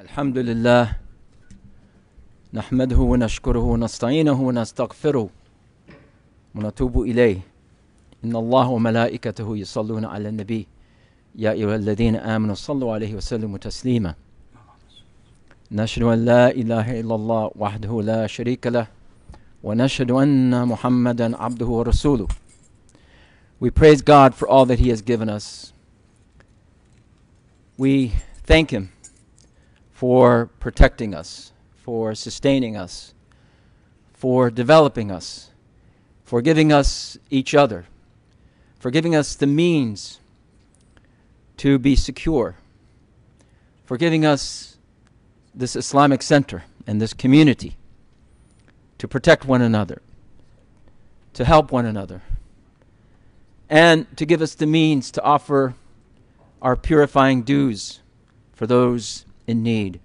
الحمد لله نحمده ونشكره ونستعينه ونستغفره ونتوب إليه. إن الله وملائكته يصلون على النبي. يا أيها الذين آمنوا صلوا عليه وسلموا تسليما. نشهد أن لا إله إلا الله وحده لا شريك له ونشهد أن محمدا عبده ورسوله. We praise God for all that He has given us. We thank Him for protecting us, for sustaining us, for developing us, for giving us each other, for giving us the means to be secure, for giving us this Islamic center and this community to protect one another, to help one another, and to give us the means to offer our purifying dues for those in need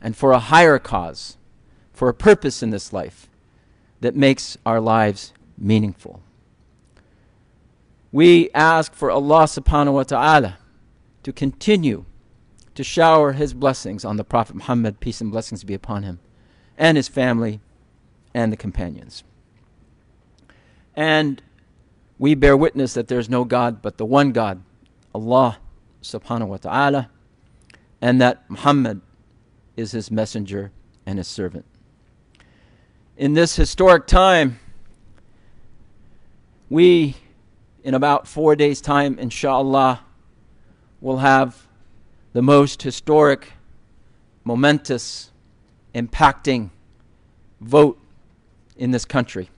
and for a higher cause, for a purpose in this life that makes our lives meaningful. We ask for Allah subhanahu wa ta'ala to continue to shower His blessings on the Prophet Muhammad, peace and blessings be upon him, and his family and the companions. And we bear witness that there is no God but the one God, Allah subhanahu wa ta'ala, and that Muhammad is his messenger and his servant. In this historic time, we, in about four days' time, inshallah, will have the most historic, momentous, impacting vote in this country.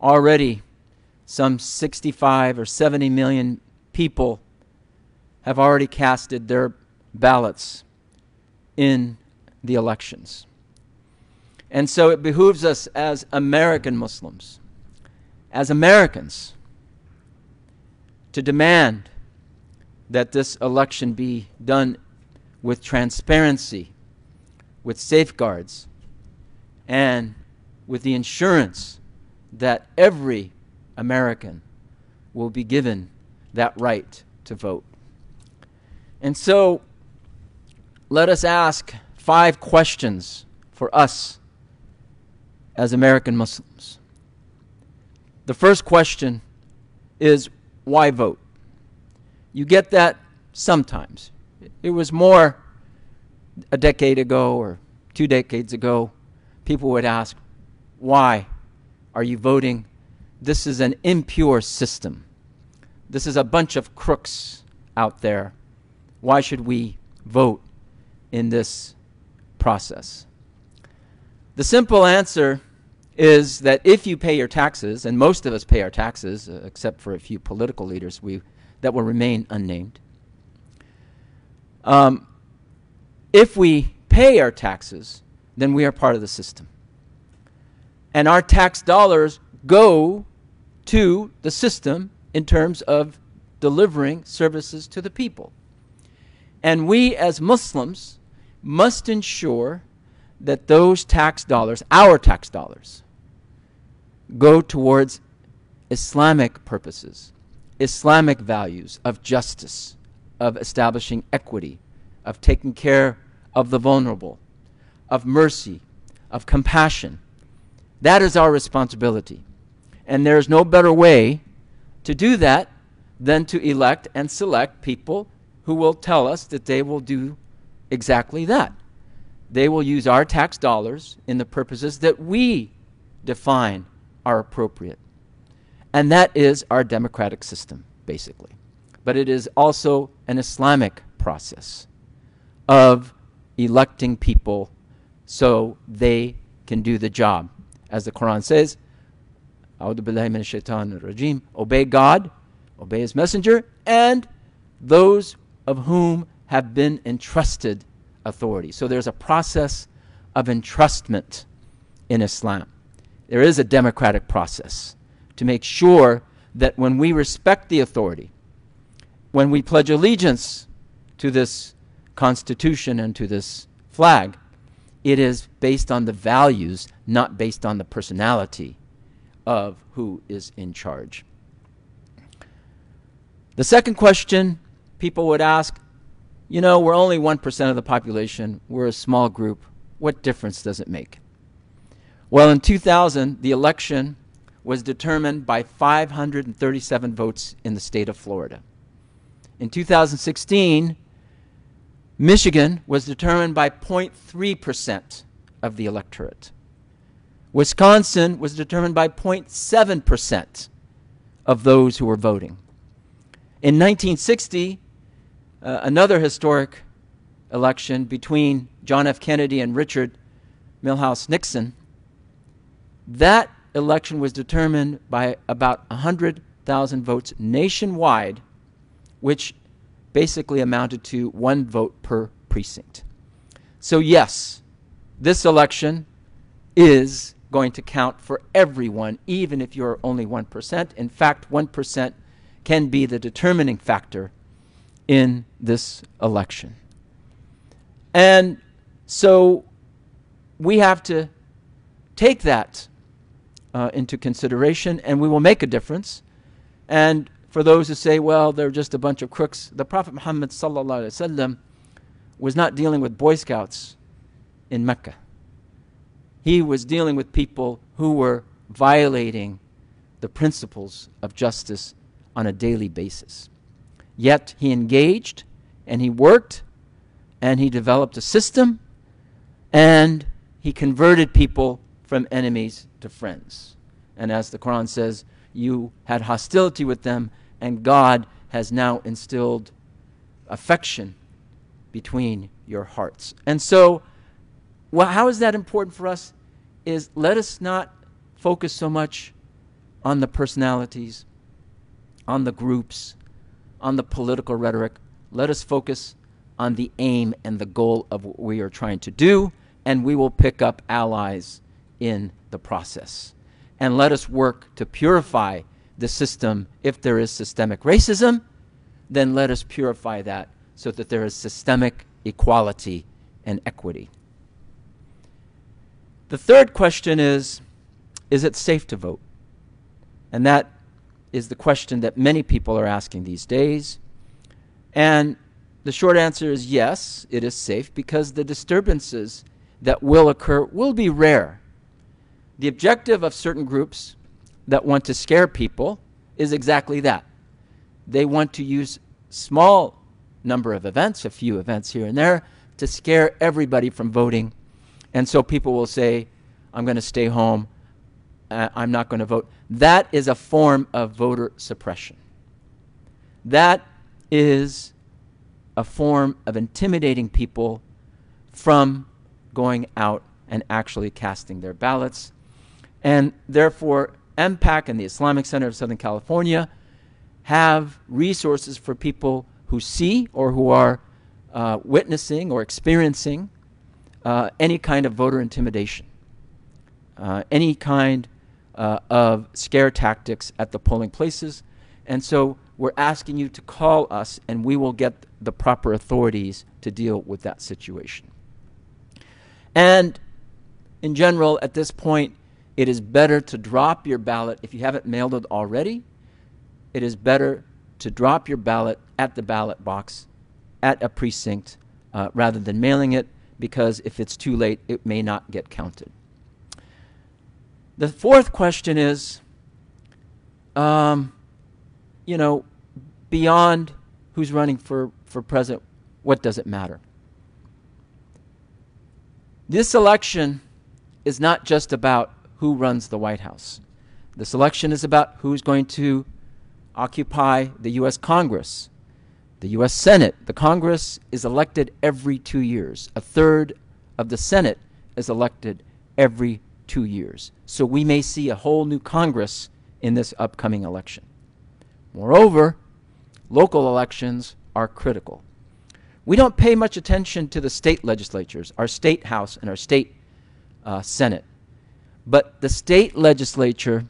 Already, some 65 or 70 million people have already casted their ballots in the elections. And so it behooves us as American Muslims, as Americans, to demand that this election be done with transparency, with safeguards, and with the assurance that every American will be given that right to vote. And so, let us ask five questions for us as American Muslims. The first question is why vote? You get that sometimes. It was more a decade ago or two decades ago. People would ask, why are you voting? This is an impure system. This is a bunch of crooks out there. Why should we vote in this process? The simple answer is that if you pay your taxes, and most of us pay our taxes, uh, except for a few political leaders we, that will remain unnamed, um, if we pay our taxes, then we are part of the system. And our tax dollars go to the system in terms of delivering services to the people. And we as Muslims must ensure that those tax dollars, our tax dollars, go towards Islamic purposes, Islamic values of justice, of establishing equity, of taking care of the vulnerable, of mercy, of compassion. That is our responsibility. And there is no better way to do that than to elect and select people who will tell us that they will do exactly that. They will use our tax dollars in the purposes that we define are appropriate. And that is our democratic system, basically. But it is also an Islamic process of electing people so they can do the job. As the Quran says, obey God, obey His Messenger, and those of whom have been entrusted authority. So there's a process of entrustment in Islam. There is a democratic process to make sure that when we respect the authority, when we pledge allegiance to this Constitution and to this flag, it is based on the values, not based on the personality of who is in charge. The second question people would ask you know, we're only 1% of the population, we're a small group. What difference does it make? Well, in 2000, the election was determined by 537 votes in the state of Florida. In 2016, Michigan was determined by 0.3% of the electorate. Wisconsin was determined by 0.7% of those who were voting. In 1960, uh, another historic election between John F. Kennedy and Richard Milhous Nixon, that election was determined by about 100,000 votes nationwide, which basically amounted to one vote per precinct. So, yes, this election is going to count for everyone, even if you're only 1%. In fact, 1% can be the determining factor in this election. And so we have to take that uh, into consideration, and we will make a difference. And for those who say, well, they're just a bunch of crooks, the Prophet Muhammad sallallahu was not dealing with Boy Scouts in Mecca. He was dealing with people who were violating the principles of justice on a daily basis. Yet he engaged and he worked and he developed a system and he converted people from enemies to friends. And as the Quran says, you had hostility with them, and God has now instilled affection between your hearts. And so, well, how is that important for us? Is let us not focus so much on the personalities, on the groups, on the political rhetoric. Let us focus on the aim and the goal of what we are trying to do, and we will pick up allies in the process. And let us work to purify the system. If there is systemic racism, then let us purify that so that there is systemic equality and equity. The third question is Is it safe to vote? And that is the question that many people are asking these days. And the short answer is yes, it is safe because the disturbances that will occur will be rare. The objective of certain groups that want to scare people is exactly that. They want to use small number of events, a few events here and there, to scare everybody from voting. And so people will say, I'm going to stay home. Uh, I'm not going to vote. That is a form of voter suppression. That is a form of intimidating people from going out and actually casting their ballots. And therefore, MPAC and the Islamic Center of Southern California have resources for people who see or who are uh, witnessing or experiencing uh, any kind of voter intimidation, uh, any kind uh, of scare tactics at the polling places. And so we're asking you to call us, and we will get the proper authorities to deal with that situation. And in general, at this point, it is better to drop your ballot if you haven't mailed it already. It is better to drop your ballot at the ballot box at a precinct uh, rather than mailing it because if it's too late, it may not get counted. The fourth question is um, you know, beyond who's running for, for president, what does it matter? This election is not just about who runs the White House. The election is about who's going to occupy the U.S. Congress, the U.S. Senate. The Congress is elected every two years. A third of the Senate is elected every two years. So we may see a whole new Congress in this upcoming election. Moreover, local elections are critical. We don't pay much attention to the state legislatures, our state house and our state uh, senate. But the state legislature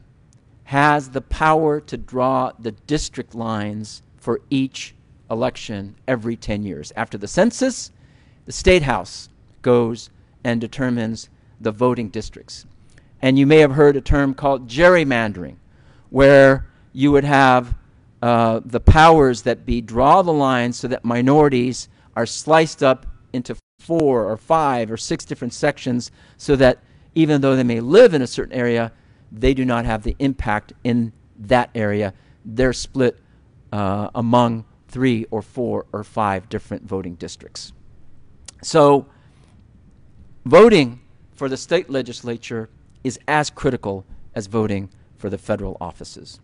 has the power to draw the district lines for each election every 10 years. After the census, the state house goes and determines the voting districts. And you may have heard a term called gerrymandering, where you would have uh, the powers that be draw the lines so that minorities are sliced up into four or five or six different sections so that even though they may live in a certain area, they do not have the impact in that area. They're split uh, among three or four or five different voting districts. So, voting for the state legislature is as critical as voting for the federal offices.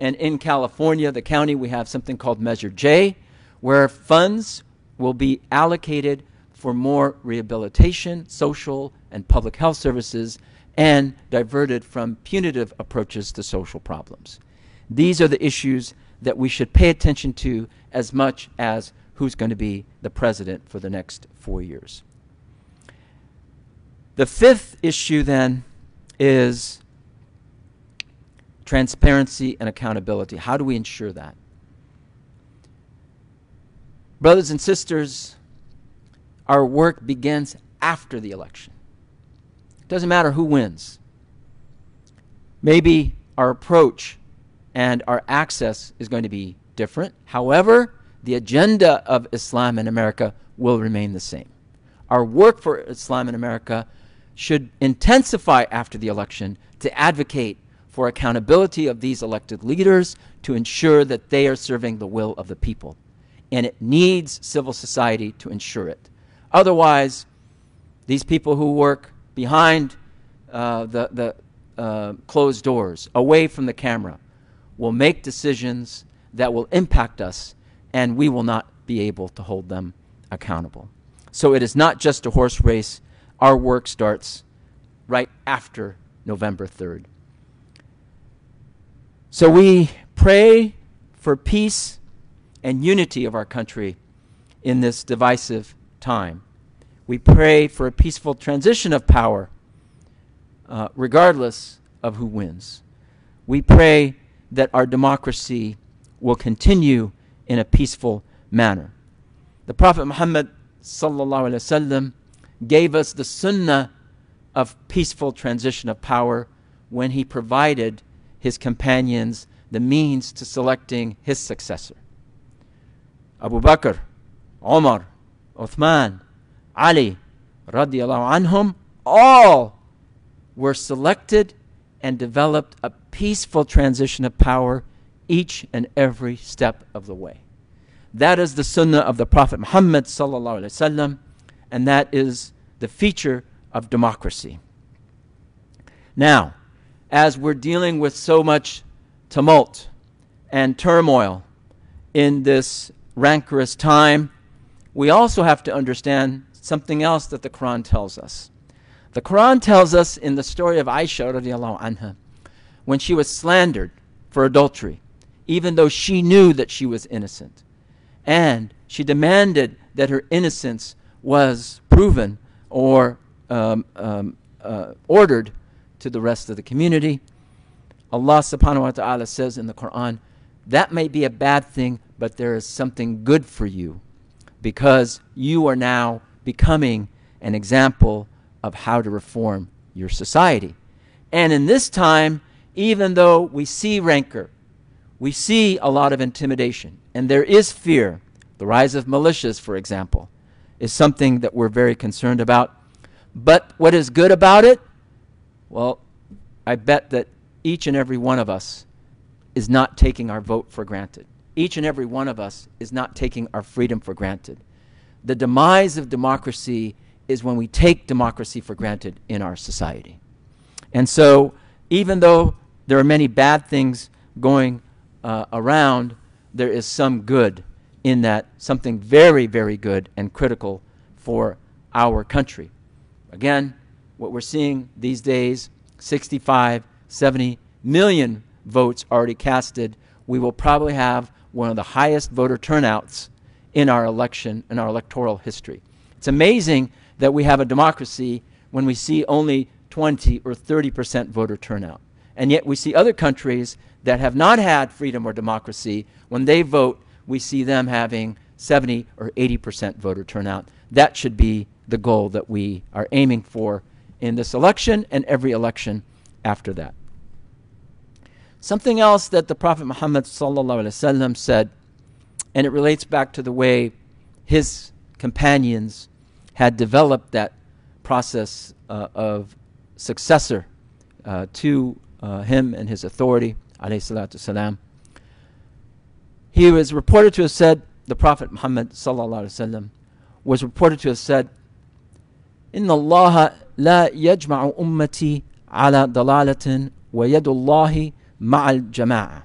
And in California, the county, we have something called Measure J, where funds will be allocated for more rehabilitation, social, and public health services, and diverted from punitive approaches to social problems. These are the issues that we should pay attention to as much as who's going to be the president for the next four years. The fifth issue, then, is transparency and accountability. How do we ensure that? Brothers and sisters, our work begins after the election. It doesn't matter who wins. Maybe our approach and our access is going to be different. However, the agenda of Islam in America will remain the same. Our work for Islam in America should intensify after the election to advocate for accountability of these elected leaders to ensure that they are serving the will of the people. And it needs civil society to ensure it. Otherwise, these people who work behind uh, the, the uh, closed doors, away from the camera, will make decisions that will impact us, and we will not be able to hold them accountable. So it is not just a horse race. Our work starts right after November 3rd. So we pray for peace and unity of our country in this divisive time. We pray for a peaceful transition of power, uh, regardless of who wins. We pray that our democracy will continue in a peaceful manner. The Prophet Muhammad sallallahu gave us the sunnah of peaceful transition of power when he provided his companions the means to selecting his successor. Abu Bakr, Omar, Uthman, Ali, radiallahu anhum, all were selected and developed a peaceful transition of power each and every step of the way. That is the sunnah of the Prophet Muhammad sallallahu alaihi wasallam, and that is the feature of democracy. Now, as we're dealing with so much tumult and turmoil in this rancorous time, we also have to understand something else that the Quran tells us. The Quran tells us in the story of Aisha radiallahu anha, when she was slandered for adultery, even though she knew that she was innocent. And she demanded that her innocence was proven or um, um, uh, ordered to the rest of the community. Allah subhanahu wa ta'ala says in the Quran, that may be a bad thing, but there is something good for you because you are now becoming an example of how to reform your society. And in this time, even though we see rancor, we see a lot of intimidation, and there is fear, the rise of militias, for example, is something that we're very concerned about. But what is good about it? Well, I bet that each and every one of us is not taking our vote for granted. Each and every one of us is not taking our freedom for granted. The demise of democracy is when we take democracy for granted in our society. And so, even though there are many bad things going uh, around, there is some good in that, something very, very good and critical for our country. Again, what we're seeing these days 65, 70 million votes already casted. We will probably have one of the highest voter turnouts in our election, in our electoral history. It's amazing that we have a democracy when we see only 20 or 30 percent voter turnout. And yet we see other countries that have not had freedom or democracy, when they vote, we see them having 70 or 80 percent voter turnout. That should be the goal that we are aiming for in this election and every election after that. Something else that the Prophet Muhammad said, and it relates back to the way his companions had developed that process uh, of successor uh, to uh, him and his authority, alayhi salatu salam. He was reported to have said, the Prophet Muhammad sallallahu was reported to have said, إن الله لا يجمع أمتي على ضلالة ويد الله مع الجماعة.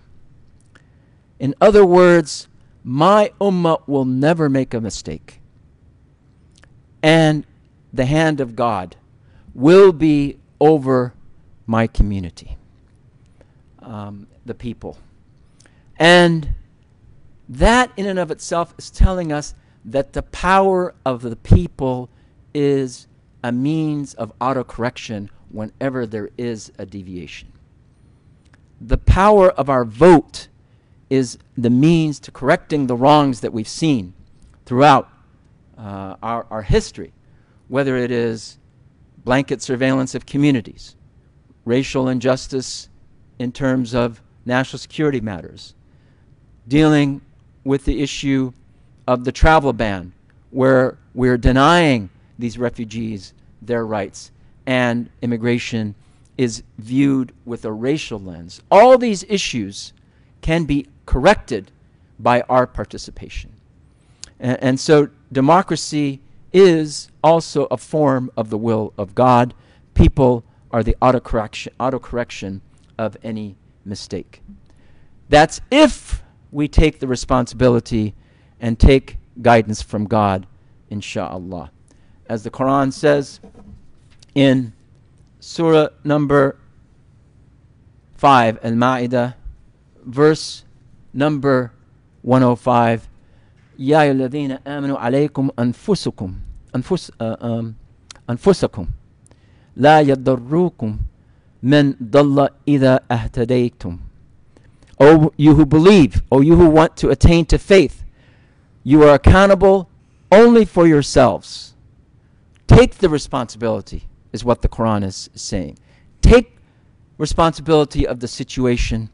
In other words, my ummah will never make a mistake. And the hand of God will be over my community, um, the people. And that, in and of itself, is telling us that the power of the people is a means of autocorrection whenever there is a deviation. The power of our vote is the means to correcting the wrongs that we've seen throughout uh, our, our history, whether it is blanket surveillance of communities, racial injustice in terms of national security matters, dealing with the issue of the travel ban, where we're denying these refugees their rights and immigration is viewed with a racial lens. All these issues can be corrected by our participation. And, and so democracy is also a form of the will of God. People are the autocorrection, autocorrection of any mistake. That's if we take the responsibility and take guidance from God, insha'Allah. As the Quran says in Surah number 5, Al Ma'idah, verse number 105, Ya ayyuhalladhina amanu alaykum anfusukum, anfus, uh, um, anfusakum, la yadurrukum man dala idha ahtadaytum. O you who believe, O you who want to attain to faith, you are accountable only for yourselves. Take the responsibility, is what the Quran is saying. Take responsibility of the situation,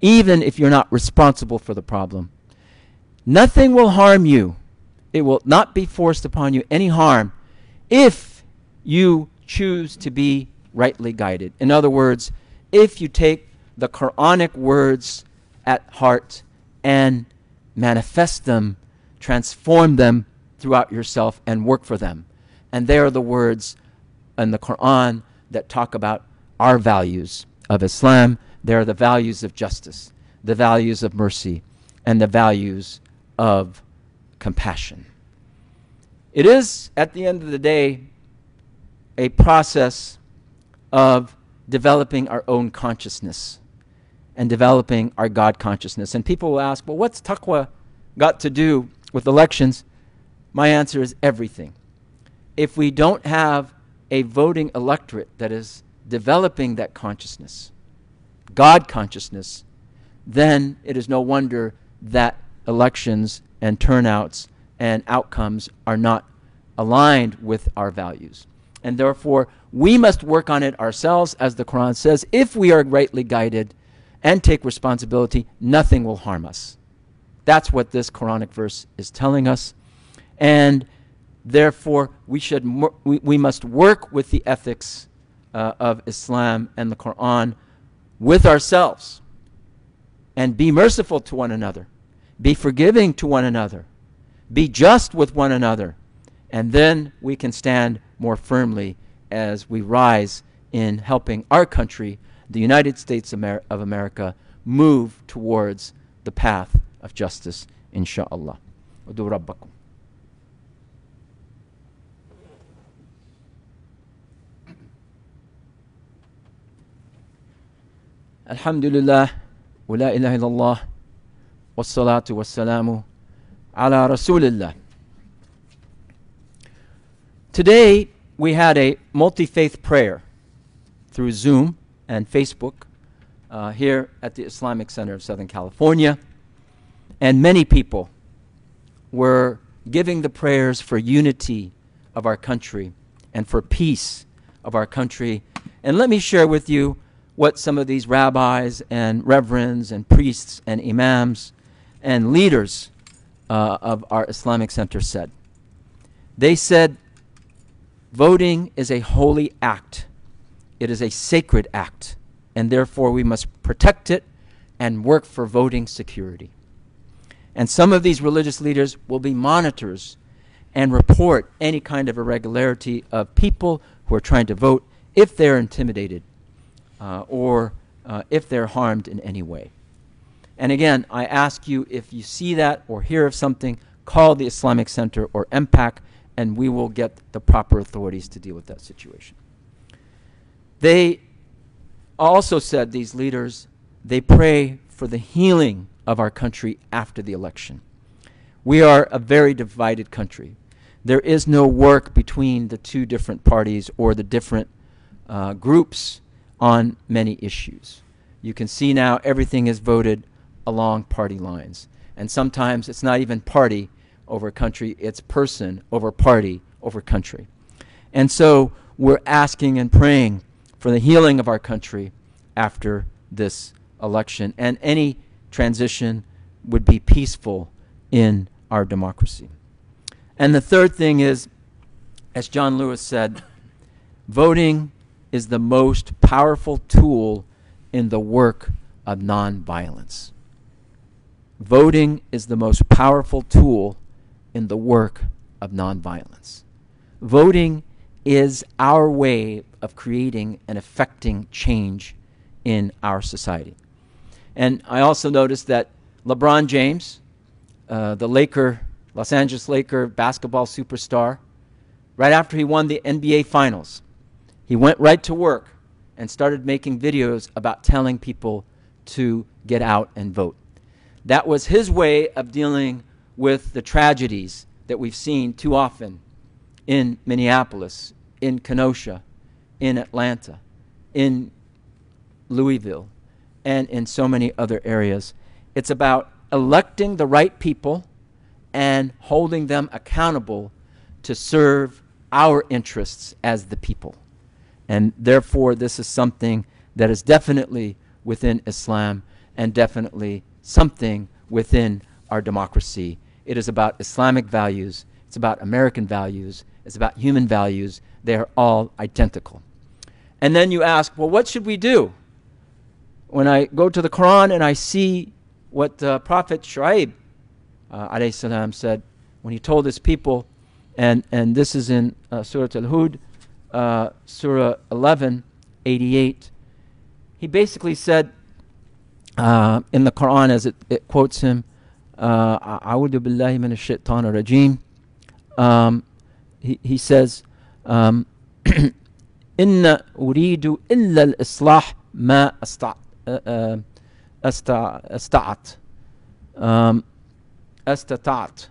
even if you're not responsible for the problem. Nothing will harm you. It will not be forced upon you any harm if you choose to be rightly guided. In other words, if you take the Quranic words at heart and manifest them, transform them throughout yourself, and work for them. And they are the words in the Quran that talk about our values of Islam. They are the values of justice, the values of mercy, and the values of compassion. It is, at the end of the day, a process of developing our own consciousness and developing our God consciousness. And people will ask, well, what's taqwa got to do with elections? My answer is everything. If we don't have a voting electorate that is developing that consciousness, God consciousness, then it is no wonder that elections and turnouts and outcomes are not aligned with our values. And therefore, we must work on it ourselves, as the Quran says. If we are rightly guided and take responsibility, nothing will harm us. That's what this Quranic verse is telling us. And therefore, we, should we, we must work with the ethics uh, of Islam and the Quran with ourselves and be merciful to one another be forgiving to one another. Be just with one another. And then we can stand more firmly as we rise in helping our country, the United States of America, move towards the path of justice, inshallah. Udu rabbakum. Alhamdulillah, wa la ilaha illallah. والصلاة والسلام على رسول الله. Today we had a multi-faith prayer through Zoom and Facebook uh, here at the Islamic Center of Southern California. And many people were giving the prayers for unity of our country and for peace of our country. And let me share with you what some of these rabbis and reverends and priests and imams and leaders uh, of our Islamic Center said. They said voting is a holy act, it is a sacred act, and therefore we must protect it and work for voting security. And some of these religious leaders will be monitors and report any kind of irregularity of people who are trying to vote if they're intimidated uh, or uh, if they're harmed in any way. And again, I ask you if you see that or hear of something, call the Islamic Center or MPAC, and we will get the proper authorities to deal with that situation. They also said, these leaders, they pray for the healing of our country after the election. We are a very divided country. There is no work between the two different parties or the different uh, groups on many issues. You can see now everything is voted along party lines. And sometimes it's not even party over country, it's person over party over country. And so we're asking and praying for the healing of our country after this election. And any transition would be peaceful in our democracy. And the third thing is, as John Lewis said, voting is the most powerful tool in the work of nonviolence. Voting is the most powerful tool in the work of nonviolence. Voting is our way of creating and affecting change in our society. And I also noticed that LeBron James, uh, the Laker, Los Angeles Laker basketball superstar, right after he won the NBA Finals, he went right to work and started making videos about telling people to get out and vote. That was his way of dealing with the tragedies that we've seen too often in Minneapolis, in Kenosha, in Atlanta, in Louisville, and in so many other areas. It's about electing the right people and holding them accountable to serve our interests as the people. And therefore, this is something that is definitely within Islam and definitely something within our democracy. It is about Islamic values, it's about American values, it's about human values. They're all identical. And then you ask, well, what should we do? When I go to the Quran and I see what the Prophet Shu'aib uh, said when he told his people, and, and this is in uh, Surah Al Hud, uh, Surah 11, 88, he basically said uh, in the Quran as it, it quotes him, uh, A'udhu Billahi Minash Shaitan Rajim. Um, he says, um, إن أريد إلا الإصلاح ما أستطعت استطعت um, استطعت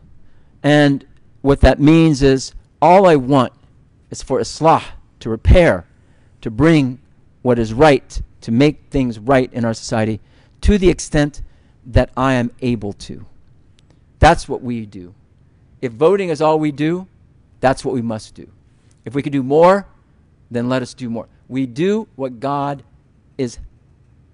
and what that means is all I want is for Islah to repair, to bring what is right, to make things right in our society to the extent that I am able to. That's what we do. If voting is all we do, that's what we must do. If we could do more, then let us do more. We do what God is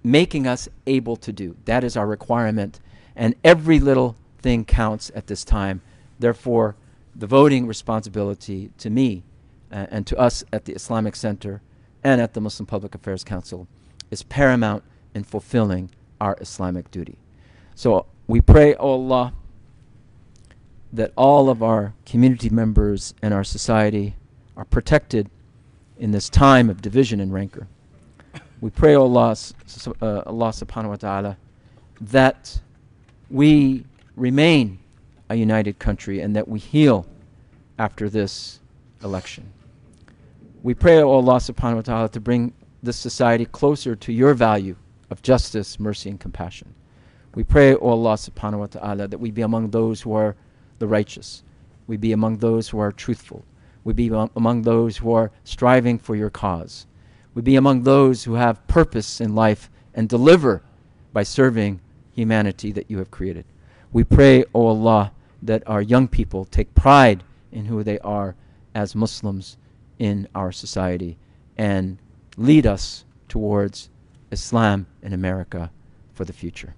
making us able to do. That is our requirement. And every little thing counts at this time. Therefore, the voting responsibility to me uh, and to us at the Islamic Center and at the Muslim Public Affairs Council is paramount in fulfilling our Islamic duty. So we pray, O Allah, that all of our community members and our society are protected in this time of division and rancor. We pray, O Allah, uh, Allah subhanahu wa ta'ala, that we remain a united country and that we heal after this election. We pray, O Allah subhanahu wa ta'ala, to bring this society closer to your value of justice, mercy, and compassion. We pray, O Allah subhanahu wa ta'ala, that we be among those who are the righteous. We be among those who are truthful. We be among those who are striving for your cause we be among those who have purpose in life and deliver by serving humanity that you have created. We pray, O Allah, that our young people take pride in who they are as Muslims in our society and lead us towards Islam in America for the future.